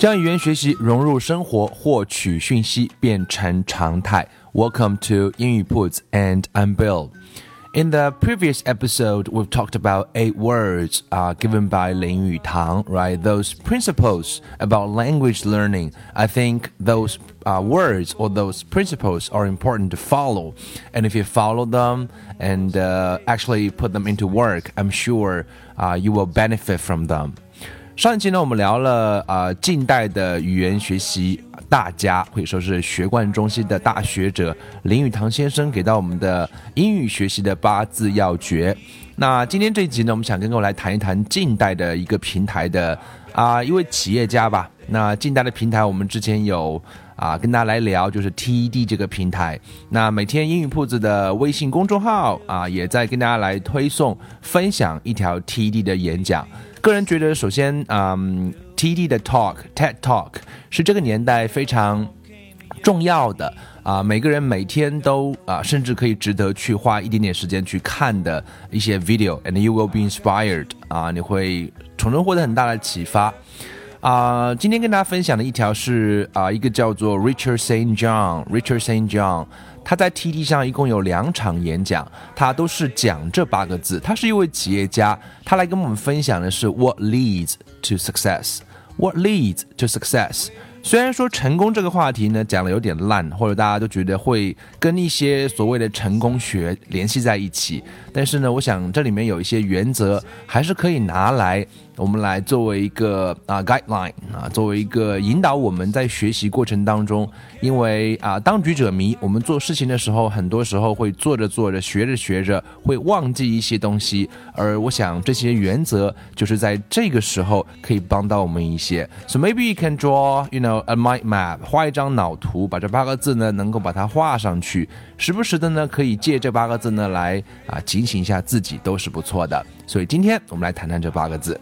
将语言学习融入生活，获取讯息变成常态。Welcome to 英语 Puts and I'm Bill. In the previous episode, we've talked about eight words uh, given by Lin Yutang, right? Those principles about language learning. I think those uh, words or those principles are important to follow. And if you follow them and uh, actually put them into work, I'm sure uh, you will benefit from them. 上一期呢，我们聊了啊，近代的语言学习大家，可以说是学贯中西的大学者林语堂先生给到我们的英语学习的八字要诀。那今天这一集呢，我们想跟各位来谈一谈近代的一个平台的啊一位企业家吧。那近代的平台，我们之前有啊跟大家来聊，就是 TED 这个平台。那每天英语铺子的微信公众号啊，也在跟大家来推送分享一条 TED 的演讲。个人觉得，首先，嗯，TED 的 Talk TED Talk 是这个年代非常重要的啊，每个人每天都啊，甚至可以值得去花一点点时间去看的一些 video，and you will be inspired 啊，你会从中获得很大的启发啊。今天跟大家分享的一条是啊，一个叫做 Richard Saint John，Richard Saint John。他在 T D 上一共有两场演讲，他都是讲这八个字。他是一位企业家，他来跟我们分享的是 What leads to success? What leads to success? 虽然说成功这个话题呢讲的有点烂，或者大家都觉得会跟一些所谓的成功学联系在一起，但是呢，我想这里面有一些原则还是可以拿来。我们来作为一个啊 guideline 啊，作为一个引导我们在学习过程当中，因为啊当局者迷，我们做事情的时候，很多时候会做着做着，学着学着，会忘记一些东西。而我想这些原则就是在这个时候可以帮到我们一些。So maybe you can draw, you know, a mind map，画一张脑图，把这八个字呢能够把它画上去，时不时的呢可以借这八个字呢来啊警醒一下自己，都是不错的。所以今天我们来谈谈这八个字。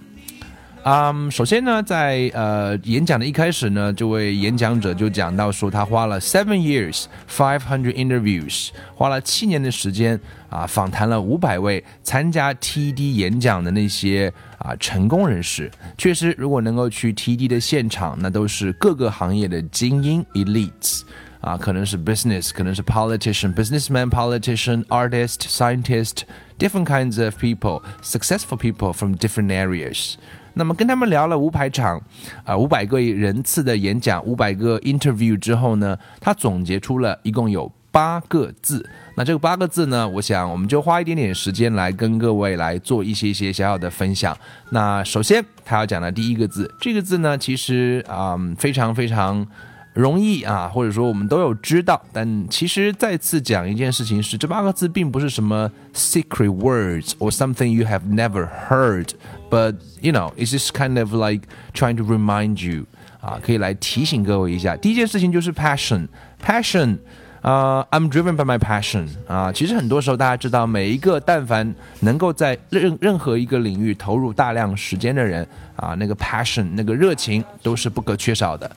嗯，首先呢，在呃演讲的一开始呢，这位演讲者就讲到说，他花了 seven years five hundred interviews，花了七年的时间啊，访谈了五百位参加 TED 演讲的那些啊成功人士。确实，如果能够去 TED 的现场，那都是各个行业的精英 elites，啊，可能是 business，可能是 politician，businessman politician，artist，scientist，different kinds of people，successful people from different areas。那么跟他们聊了五百场，啊五百个人次的演讲，五百个 interview 之后呢，他总结出了一共有八个字。那这个八个字呢，我想我们就花一点点时间来跟各位来做一些些小小的分享。那首先他要讲的第一个字，这个字呢，其实啊非常非常。容易啊，或者说我们都有知道，但其实再次讲一件事情是，这八个字并不是什么 secret words or something you have never heard，but you know it's just kind of like trying to remind you 啊，可以来提醒各位一下。第一件事情就是 passion，passion，啊，I'm driven by my passion 啊。其实很多时候大家知道，每一个但凡能够在任任何一个领域投入大量时间的人啊，那个 passion 那个热情都是不可缺少的。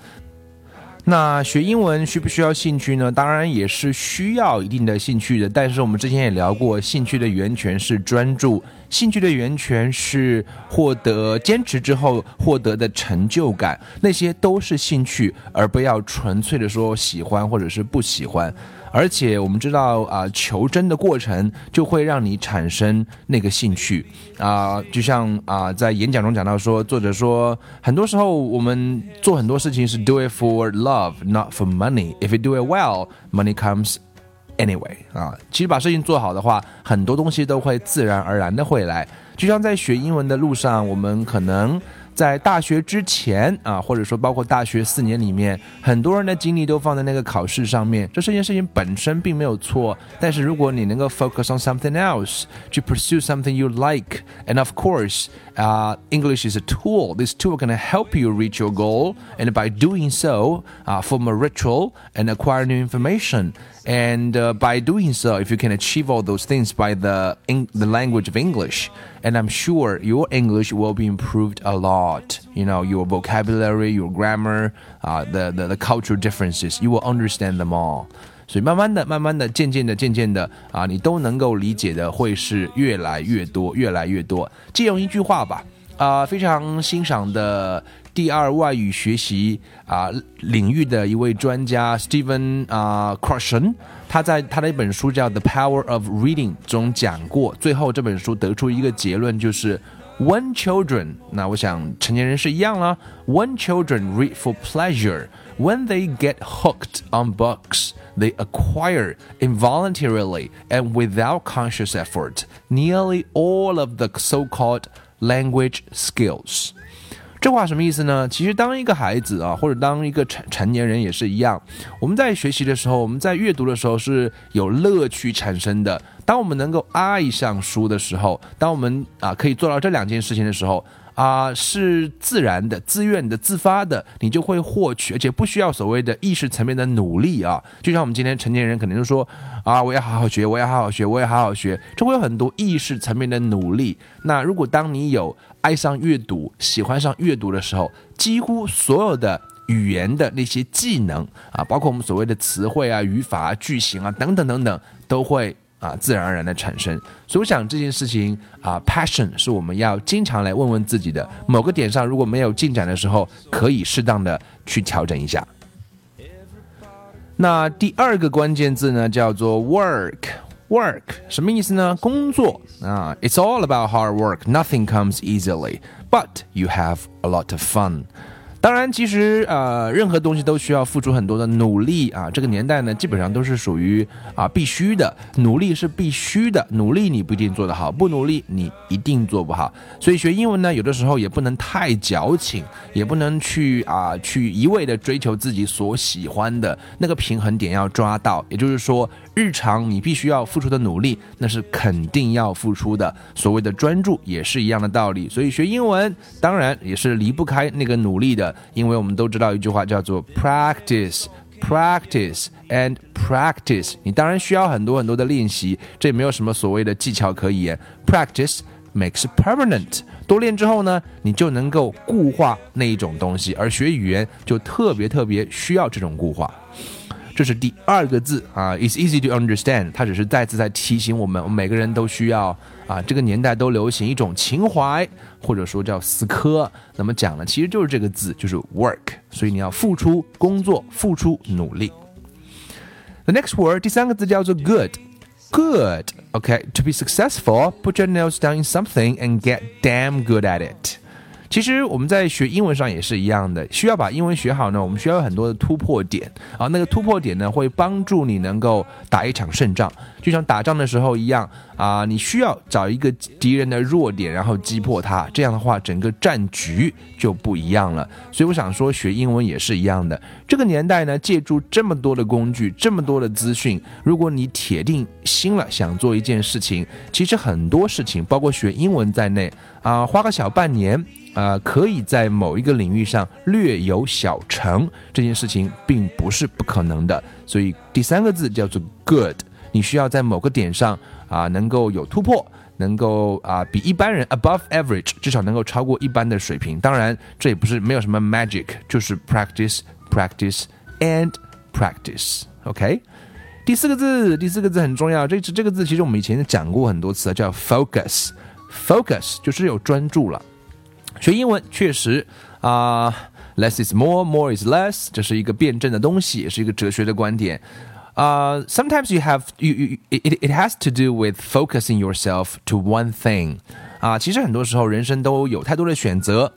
那学英文需不需要兴趣呢？当然也是需要一定的兴趣的。但是我们之前也聊过，兴趣的源泉是专注，兴趣的源泉是获得坚持之后获得的成就感，那些都是兴趣，而不要纯粹的说喜欢或者是不喜欢。而且我们知道啊，求真的过程就会让你产生那个兴趣啊，就像啊，在演讲中讲到说，作者说，很多时候我们做很多事情是 do it for love, not for money. If you do it well, money comes anyway. 啊，其实把事情做好的话，很多东西都会自然而然的会来。就像在学英文的路上，我们可能在大学之前啊，或者说包括大学四年里面，很多人的精力都放在那个考试上面。这这件事情本身并没有错，但是如果你能够 focus on something else to pursue something you like, and of course, uh, English is a tool. This tool can help you reach your goal, and by doing so, uh, form a ritual and acquire new information. And uh, by doing so, if you can achieve all those things by the the language of English, and I'm sure your English will be improved a lot. You know, your vocabulary, your grammar, uh, the, the the cultural differences, you will understand them all. 所以慢慢的、慢慢的、渐渐的、渐渐的啊，你都能够理解的会是越来越多、越来越多。借用一句话吧，啊，非常欣赏的。 第二外语学习啊领域的一位专家 Stephen 啊 Krashen，他在他的一本书叫《The Power of Reading》中讲过，最后这本书得出一个结论，就是 When children，那我想成年人是一样了。When children read for pleasure, when they get hooked on books, they acquire involuntarily and without conscious effort nearly all of the so-called language skills. 这话什么意思呢？其实当一个孩子啊，或者当一个成成年人也是一样，我们在学习的时候，我们在阅读的时候是有乐趣产生的。当我们能够爱上书的时候，当我们啊可以做到这两件事情的时候。啊，是自然的、自愿的、自发的，你就会获取，而且不需要所谓的意识层面的努力啊。就像我们今天成年人可能就说啊，我要好好学，我要好好学，我要好好学，这会有很多意识层面的努力。那如果当你有爱上阅读、喜欢上阅读的时候，几乎所有的语言的那些技能啊，包括我们所谓的词汇啊、语法啊、句型啊等等等等，都会。啊，自然而然的产生，所以我想这件事情啊，passion 是我们要经常来问问自己的。某个点上如果没有进展的时候，可以适当的去调整一下。那第二个关键字呢，叫做 work，work 什么意思呢？工作啊，It's all about hard work，nothing comes easily，but you have a lot of fun。当然，其实呃，任何东西都需要付出很多的努力啊。这个年代呢，基本上都是属于啊必须的，努力是必须的。努力你不一定做得好，不努力你一定做不好。所以学英文呢，有的时候也不能太矫情，也不能去啊去一味的追求自己所喜欢的那个平衡点要抓到。也就是说，日常你必须要付出的努力，那是肯定要付出的。所谓的专注也是一样的道理。所以学英文当然也是离不开那个努力的。因为我们都知道一句话叫做 practice practice and practice，你当然需要很多很多的练习，这也没有什么所谓的技巧可言。Practice makes permanent，多练之后呢，你就能够固化那一种东西，而学语言就特别特别需要这种固化。这是第二个字啊，It's easy to understand。它只是再次在提醒我们，我们每个人都需要啊，这个年代都流行一种情怀，或者说叫死磕。那么讲呢，其实就是这个字，就是 work。所以你要付出工作，付出努力。The next word，第三个字叫做 good。Good。OK，to be successful，put your nose down in something and get damn good at it。 其实我们在学英文上也是一样的，需要把英文学好呢。我们需要有很多的突破点啊，那个突破点呢会帮助你能够打一场胜仗，就像打仗的时候一样啊。你需要找一个敌人的弱点，然后击破他，这样的话整个战局就不一样了。所以我想说，学英文也是一样的。这个年代呢，借助这么多的工具，这么多的资讯，如果你铁定心了想做一件事情，其实很多事情，包括学英文在内啊，花个小半年。啊，可以在某一个领域上略有小成，这件事情并不是不可能的。所以第三个字叫做 good，你需要在某个点上啊能够有突破，能够啊比一般人 above average，至少能够超过一般的水平。当然，这也不是没有什么 magic，就是 practice practice and practice。OK，第四个字，第四个字很重要。这这个字其实我们以前讲过很多次，叫 focus，focus 就是有专注了。学英文确实啊，less is more，more is less，这是一个辩证的东西，也是一个哲学的观点。啊、uh,，sometimes you have you you it it has to do with focusing yourself to one thing。啊，其实很多时候人生都有太多的选择。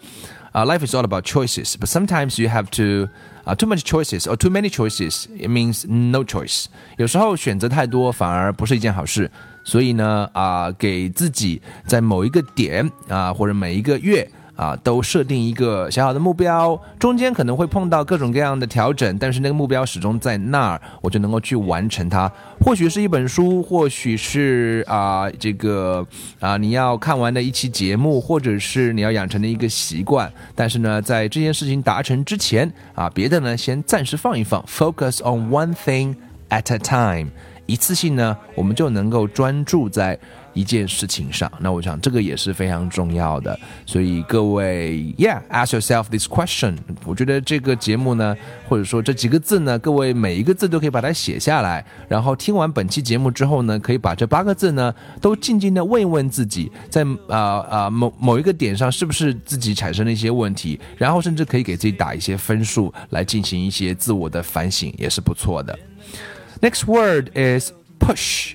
啊、uh,，life is all about choices, but sometimes you have to 啊、uh, too much choices or too many choices it means no choice。有时候选择太多反而不是一件好事。所以呢，啊、呃，给自己在某一个点啊、呃，或者每一个月 啊，都设定一个小小的目标，中间可能会碰到各种各样的调整，但是那个目标始终在那儿，我就能够去完成它。或许是一本书，或许是啊这个啊你要看完的一期节目，或者是你要养成的一个习惯。但是呢，在这件事情达成之前啊，别的呢先暂时放一放，focus on one thing at a time，一次性呢，我们就能够专注在。一件事情上，那我想这个也是非常重要的。所以各位，Yeah，ask yourself this question。我觉得这个节目呢，或者说这几个字呢，各位每一个字都可以把它写下来。然后听完本期节目之后呢，可以把这八个字呢，都静静的问一问自己，在啊啊某某一个点上是不是自己产生了一些问题，然后甚至可以给自己打一些分数，来进行一些自我的反省，也是不错的。Next word is push.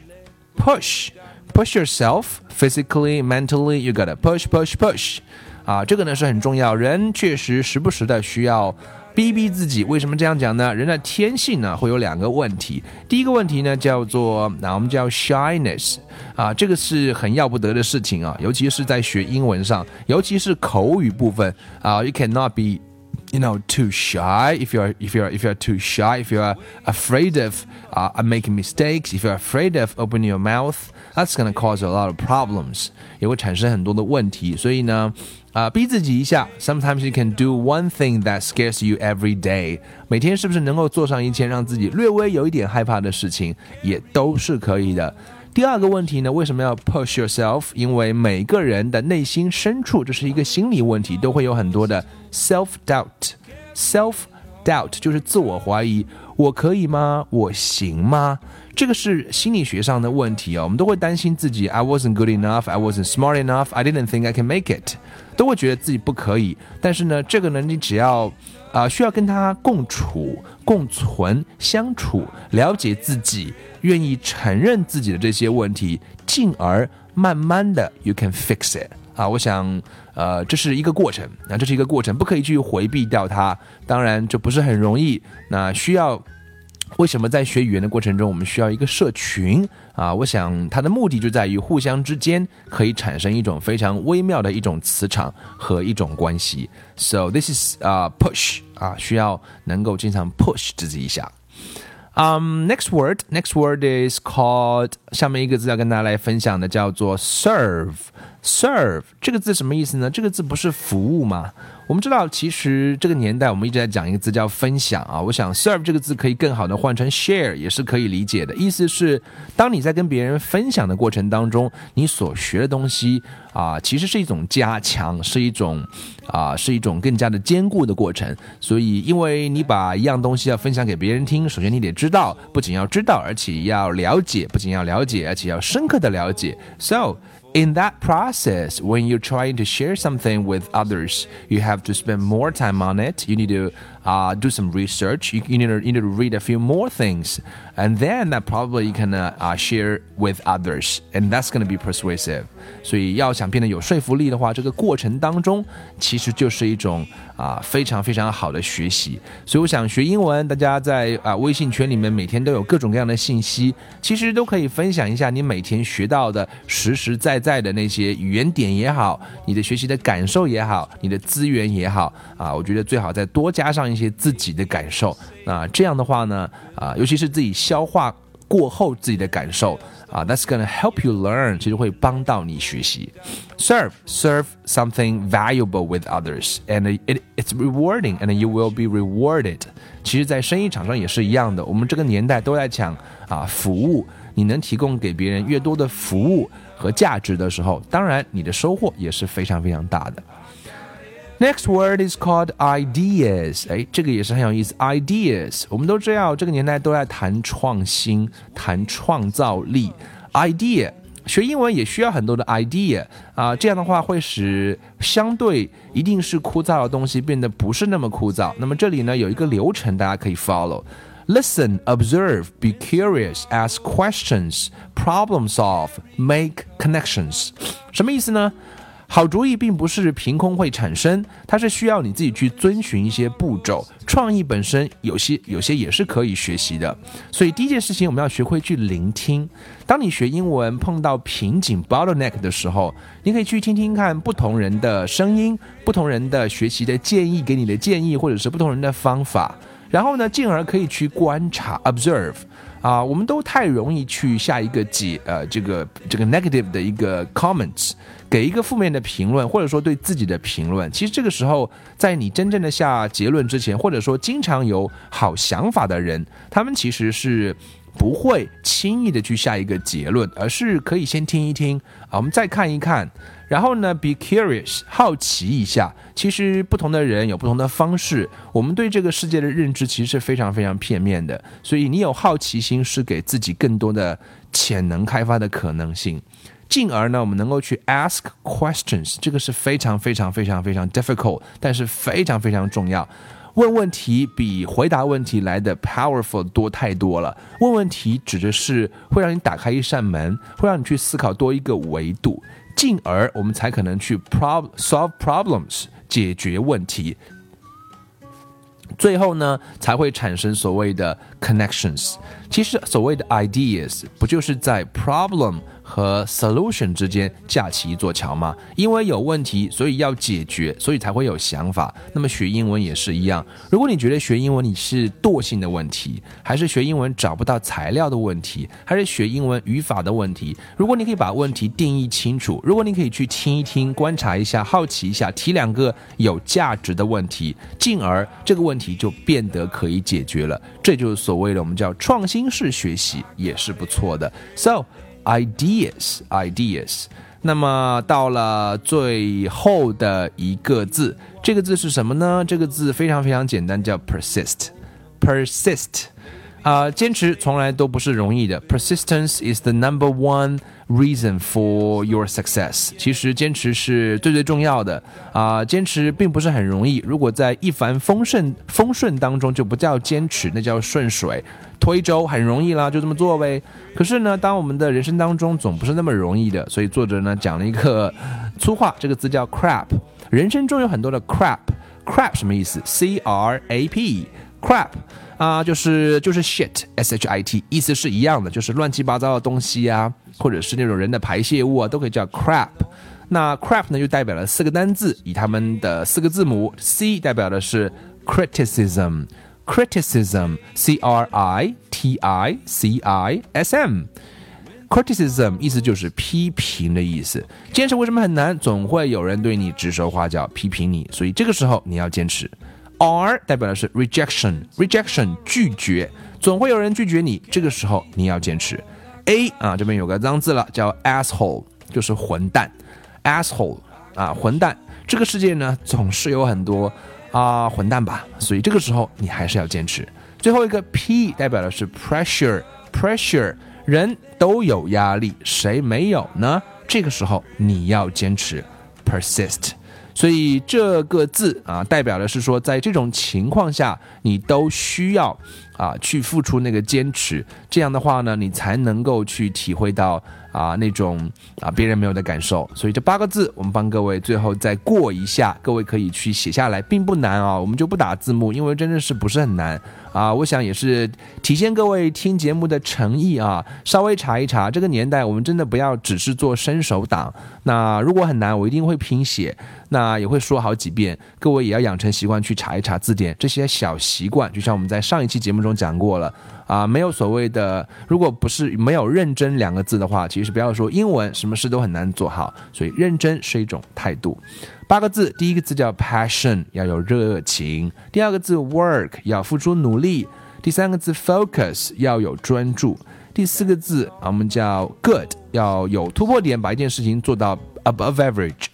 Push. Push yourself physically, mentally. You gotta push, push, push. 啊，这个呢是很重要。人确实时不时的需要逼逼自己。为什么这样讲呢？人的天性呢会有两个问题。第一个问题呢叫做，那我们叫 shyness。啊，这个是很要不得的事情啊，尤其是在学英文上，尤其是口语部分啊，you cannot be you know too shy if you're if you're if you're too shy if you're afraid of uh, making mistakes if you're afraid of opening your mouth that's gonna cause a lot of problems 也会产生很多的问题所以呢啊、呃，逼自己一下。Sometimes you can do one thing that scares you every day。每天是不是能够做上一件让自己略微有一点害怕的事情，也都是可以的。 第二个问题呢，为什么要 push yourself？因为每个人的内心深处，这是一个心理问题，都会有很多的 self doubt。self doubt 就是自我怀疑，我可以吗？我行吗？这个是心理学上的问题啊、哦，我们都会担心自己，I wasn't good enough, I wasn't smart enough, I didn't think I can make it，都会觉得自己不可以。但是呢，这个呢，你只要啊、需要跟他共处、共存、相处，了解自己，愿意承认自己的这些问题，进而慢慢的，you can fix it。啊，我想，呃，这是一个过程，那这是一个过程，不可以去回避掉它。当然，这不是很容易，那需要。为什么在学语言的过程中，我们需要一个社群啊？我想它的目的就在于互相之间可以产生一种非常微妙的一种磁场和一种关系。So this is 啊、push 啊，需要能够经常 push 自己一下。Um, next word, next word is called 下面一个字要跟大家来分享的叫做 serve。serve 这个字什么意思呢？这个字不是服务吗？我们知道，其实这个年代我们一直在讲一个字叫分享啊。我想 serve 这个字可以更好的换成 share，也是可以理解的。意思是，当你在跟别人分享的过程当中，你所学的东西啊，其实是一种加强，是一种啊，是一种更加的坚固的过程。所以，因为你把一样东西要分享给别人听，首先你得知道，不仅要知道，而且要了解，不仅要了解，而且要深刻的了解。So in that process, when you're trying to share something with others, you have to spend more time on it. You need to uh, do some research. You, need to, need to read a few more things. And then that probably you can uh, uh, share with others. And that's going to be persuasive. 所以要想变得有说服力的话，这个过程当中其实就是一种啊非常非常好的学习。所以我想学英文，大家在啊微信群里面每天都有各种各样的信息，其实都可以分享一下你每天学到的实实在在的那些语言点也好，你的学习的感受也好，你的资源也好啊，我觉得最好再多加上一些自己的感受。那这样的话呢，啊，尤其是自己消化过后自己的感受。啊、，that's gonna help you learn，其实会帮到你学习。Serve serve something valuable with others, and it it's rewarding, and you will be rewarded。其实，在生意场上也是一样的，我们这个年代都在讲啊服务，你能提供给别人越多的服务和价值的时候，当然你的收获也是非常非常大的。Next word is called ideas。哎，这个也是很有意思。Ideas，我们都知道这个年代都在谈创新、谈创造力。Idea，学英文也需要很多的 idea 啊，这样的话会使相对一定是枯燥的东西变得不是那么枯燥。那么这里呢有一个流程，大家可以 follow。Listen, observe, be curious, ask questions, problem solve, make connections。什么意思呢？ 好主意并不是凭空会产生，它是需要你自己去遵循一些步骤。创意本身有些有些也是可以学习的，所以第一件事情我们要学会去聆听。当你学英文碰到瓶颈 （bottleneck） 的时候，你可以去听听看不同人的声音、不同人的学习的建议，给你的建议，或者是不同人的方法。然后呢，进而可以去观察 （observe）。啊，我们都太容易去下一个解，呃，这个这个 negative 的一个 comments，给一个负面的评论，或者说对自己的评论。其实这个时候，在你真正的下结论之前，或者说经常有好想法的人，他们其实是不会轻易的去下一个结论，而是可以先听一听啊，我们再看一看。然后呢，be curious，好奇一下。其实不同的人有不同的方式，我们对这个世界的认知其实是非常非常片面的。所以你有好奇心，是给自己更多的潜能开发的可能性。进而呢，我们能够去 ask questions，这个是非常非常非常非常 difficult，但是非常非常重要。问问题比回答问题来的 powerful 多太多了。问问题指的是会让你打开一扇门，会让你去思考多一个维度。进而我们才可能去 pro solve problems 解决问题，最后呢才会产生所谓的 connections。其实所谓的 ideas 不就是在 problem。和 solution 之间架起一座桥吗？因为有问题，所以要解决，所以才会有想法。那么学英文也是一样。如果你觉得学英文你是惰性的问题，还是学英文找不到材料的问题，还是学英文语法的问题？如果你可以把问题定义清楚，如果你可以去听一听、观察一下、好奇一下，提两个有价值的问题，进而这个问题就变得可以解决了。这就是所谓的我们叫创新式学习，也是不错的。So。Ideas ideas，那么到了最后的一个字，这个字是什么呢？这个字非常非常简单，叫 persist persist。啊，坚持从来都不是容易的。Persistence is the number one reason for your success。其实坚持是最最重要的啊，坚持并不是很容易。如果在一帆风顺风顺当中，就不叫坚持，那叫顺水推舟，很容易啦，就这么做呗。可是呢，当我们的人生当中总不是那么容易的，所以作者呢讲了一个粗话，这个字叫 crap。人生中有很多的 crap，crap 什么意思？C R A P，crap。啊，就是就是 shit，s h i t，意思是一样的，就是乱七八糟的东西啊，或者是那种人的排泄物啊，都可以叫 crap。那 crap 呢，就代表了四个单字，以他们的四个字母，c 代表的是 criticism，criticism，c r i t i c i s m，criticism 意思就是批评的意思。坚持为什么很难？总会有人对你指手画脚，批评你，所以这个时候你要坚持。R 代表的是 rejection，rejection 拒绝，总会有人拒绝你，这个时候你要坚持。A 啊，这边有个脏字了，叫 asshole，就是混蛋，asshole 啊，混蛋。这个世界呢，总是有很多啊混蛋吧，所以这个时候你还是要坚持。最后一个 P 代表的是 pressure，pressure 人都有压力，谁没有呢？这个时候你要坚持，persist。所以这个字啊，代表的是说，在这种情况下，你都需要啊去付出那个坚持。这样的话呢，你才能够去体会到啊那种啊别人没有的感受。所以这八个字，我们帮各位最后再过一下，各位可以去写下来，并不难啊。我们就不打字幕，因为真的是不是很难。啊，我想也是体现各位听节目的诚意啊。稍微查一查，这个年代我们真的不要只是做伸手党。那如果很难，我一定会拼写，那也会说好几遍。各位也要养成习惯去查一查字典，这些小习惯，就像我们在上一期节目中讲过了啊。没有所谓的，如果不是没有认真两个字的话，其实不要说英文，什么事都很难做好。所以认真是一种态度。八个字，第一个字叫 passion，要有热情；第二个字 work，要付出努力；第三个字 focus，要有专注；第四个字，我们叫 good，要有突破点，把一件事情做到 above average。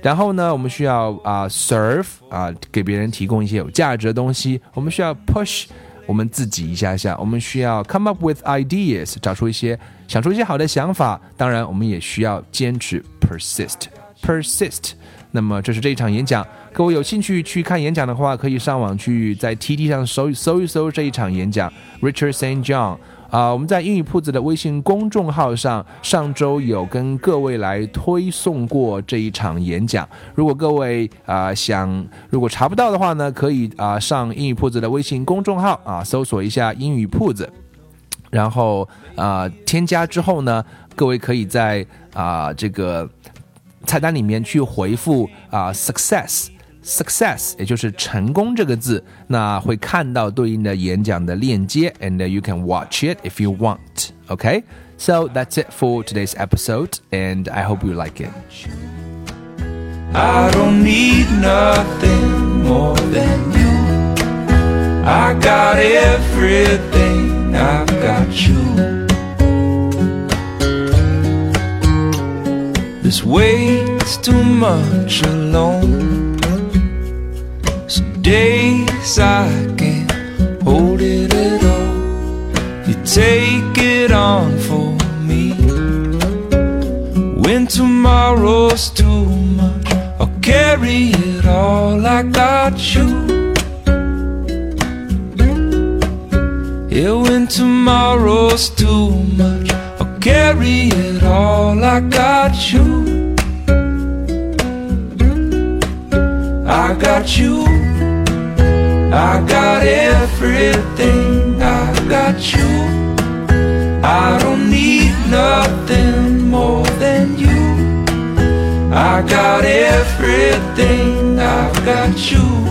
然后呢，我们需要啊 serve，啊给别人提供一些有价值的东西；我们需要 push，我们自己一下下；我们需要 come up with ideas，找出一些想出一些好的想法；当然，我们也需要坚持 persist。persist。那么这是这一场演讲，各位有兴趣去看演讲的话，可以上网去在 TT 上搜搜一搜这一场演讲，Richard St. John。啊，我们在英语铺子的微信公众号上，上周有跟各位来推送过这一场演讲。如果各位啊想，如果查不到的话呢，可以啊上英语铺子的微信公众号啊，搜索一下英语铺子，然后啊添加之后呢，各位可以在啊这个菜单里面去回复啊 success。success，也就是成功这个字，那会看到对应的演讲的链接，and you can watch it if you want. Okay, so that's it for today's episode, and I hope you like it. I don't need nothing more than you. I got everything, I've got you. This weight's too much alone Some days I can't hold it at all. You take it on for me. When tomorrow's too much, I'll carry it all. I got you. Yeah, when tomorrow's too much, carry it all. I got you. I got you. I got everything, I got you. I don't need nothing more than you. I got everything, I've got you.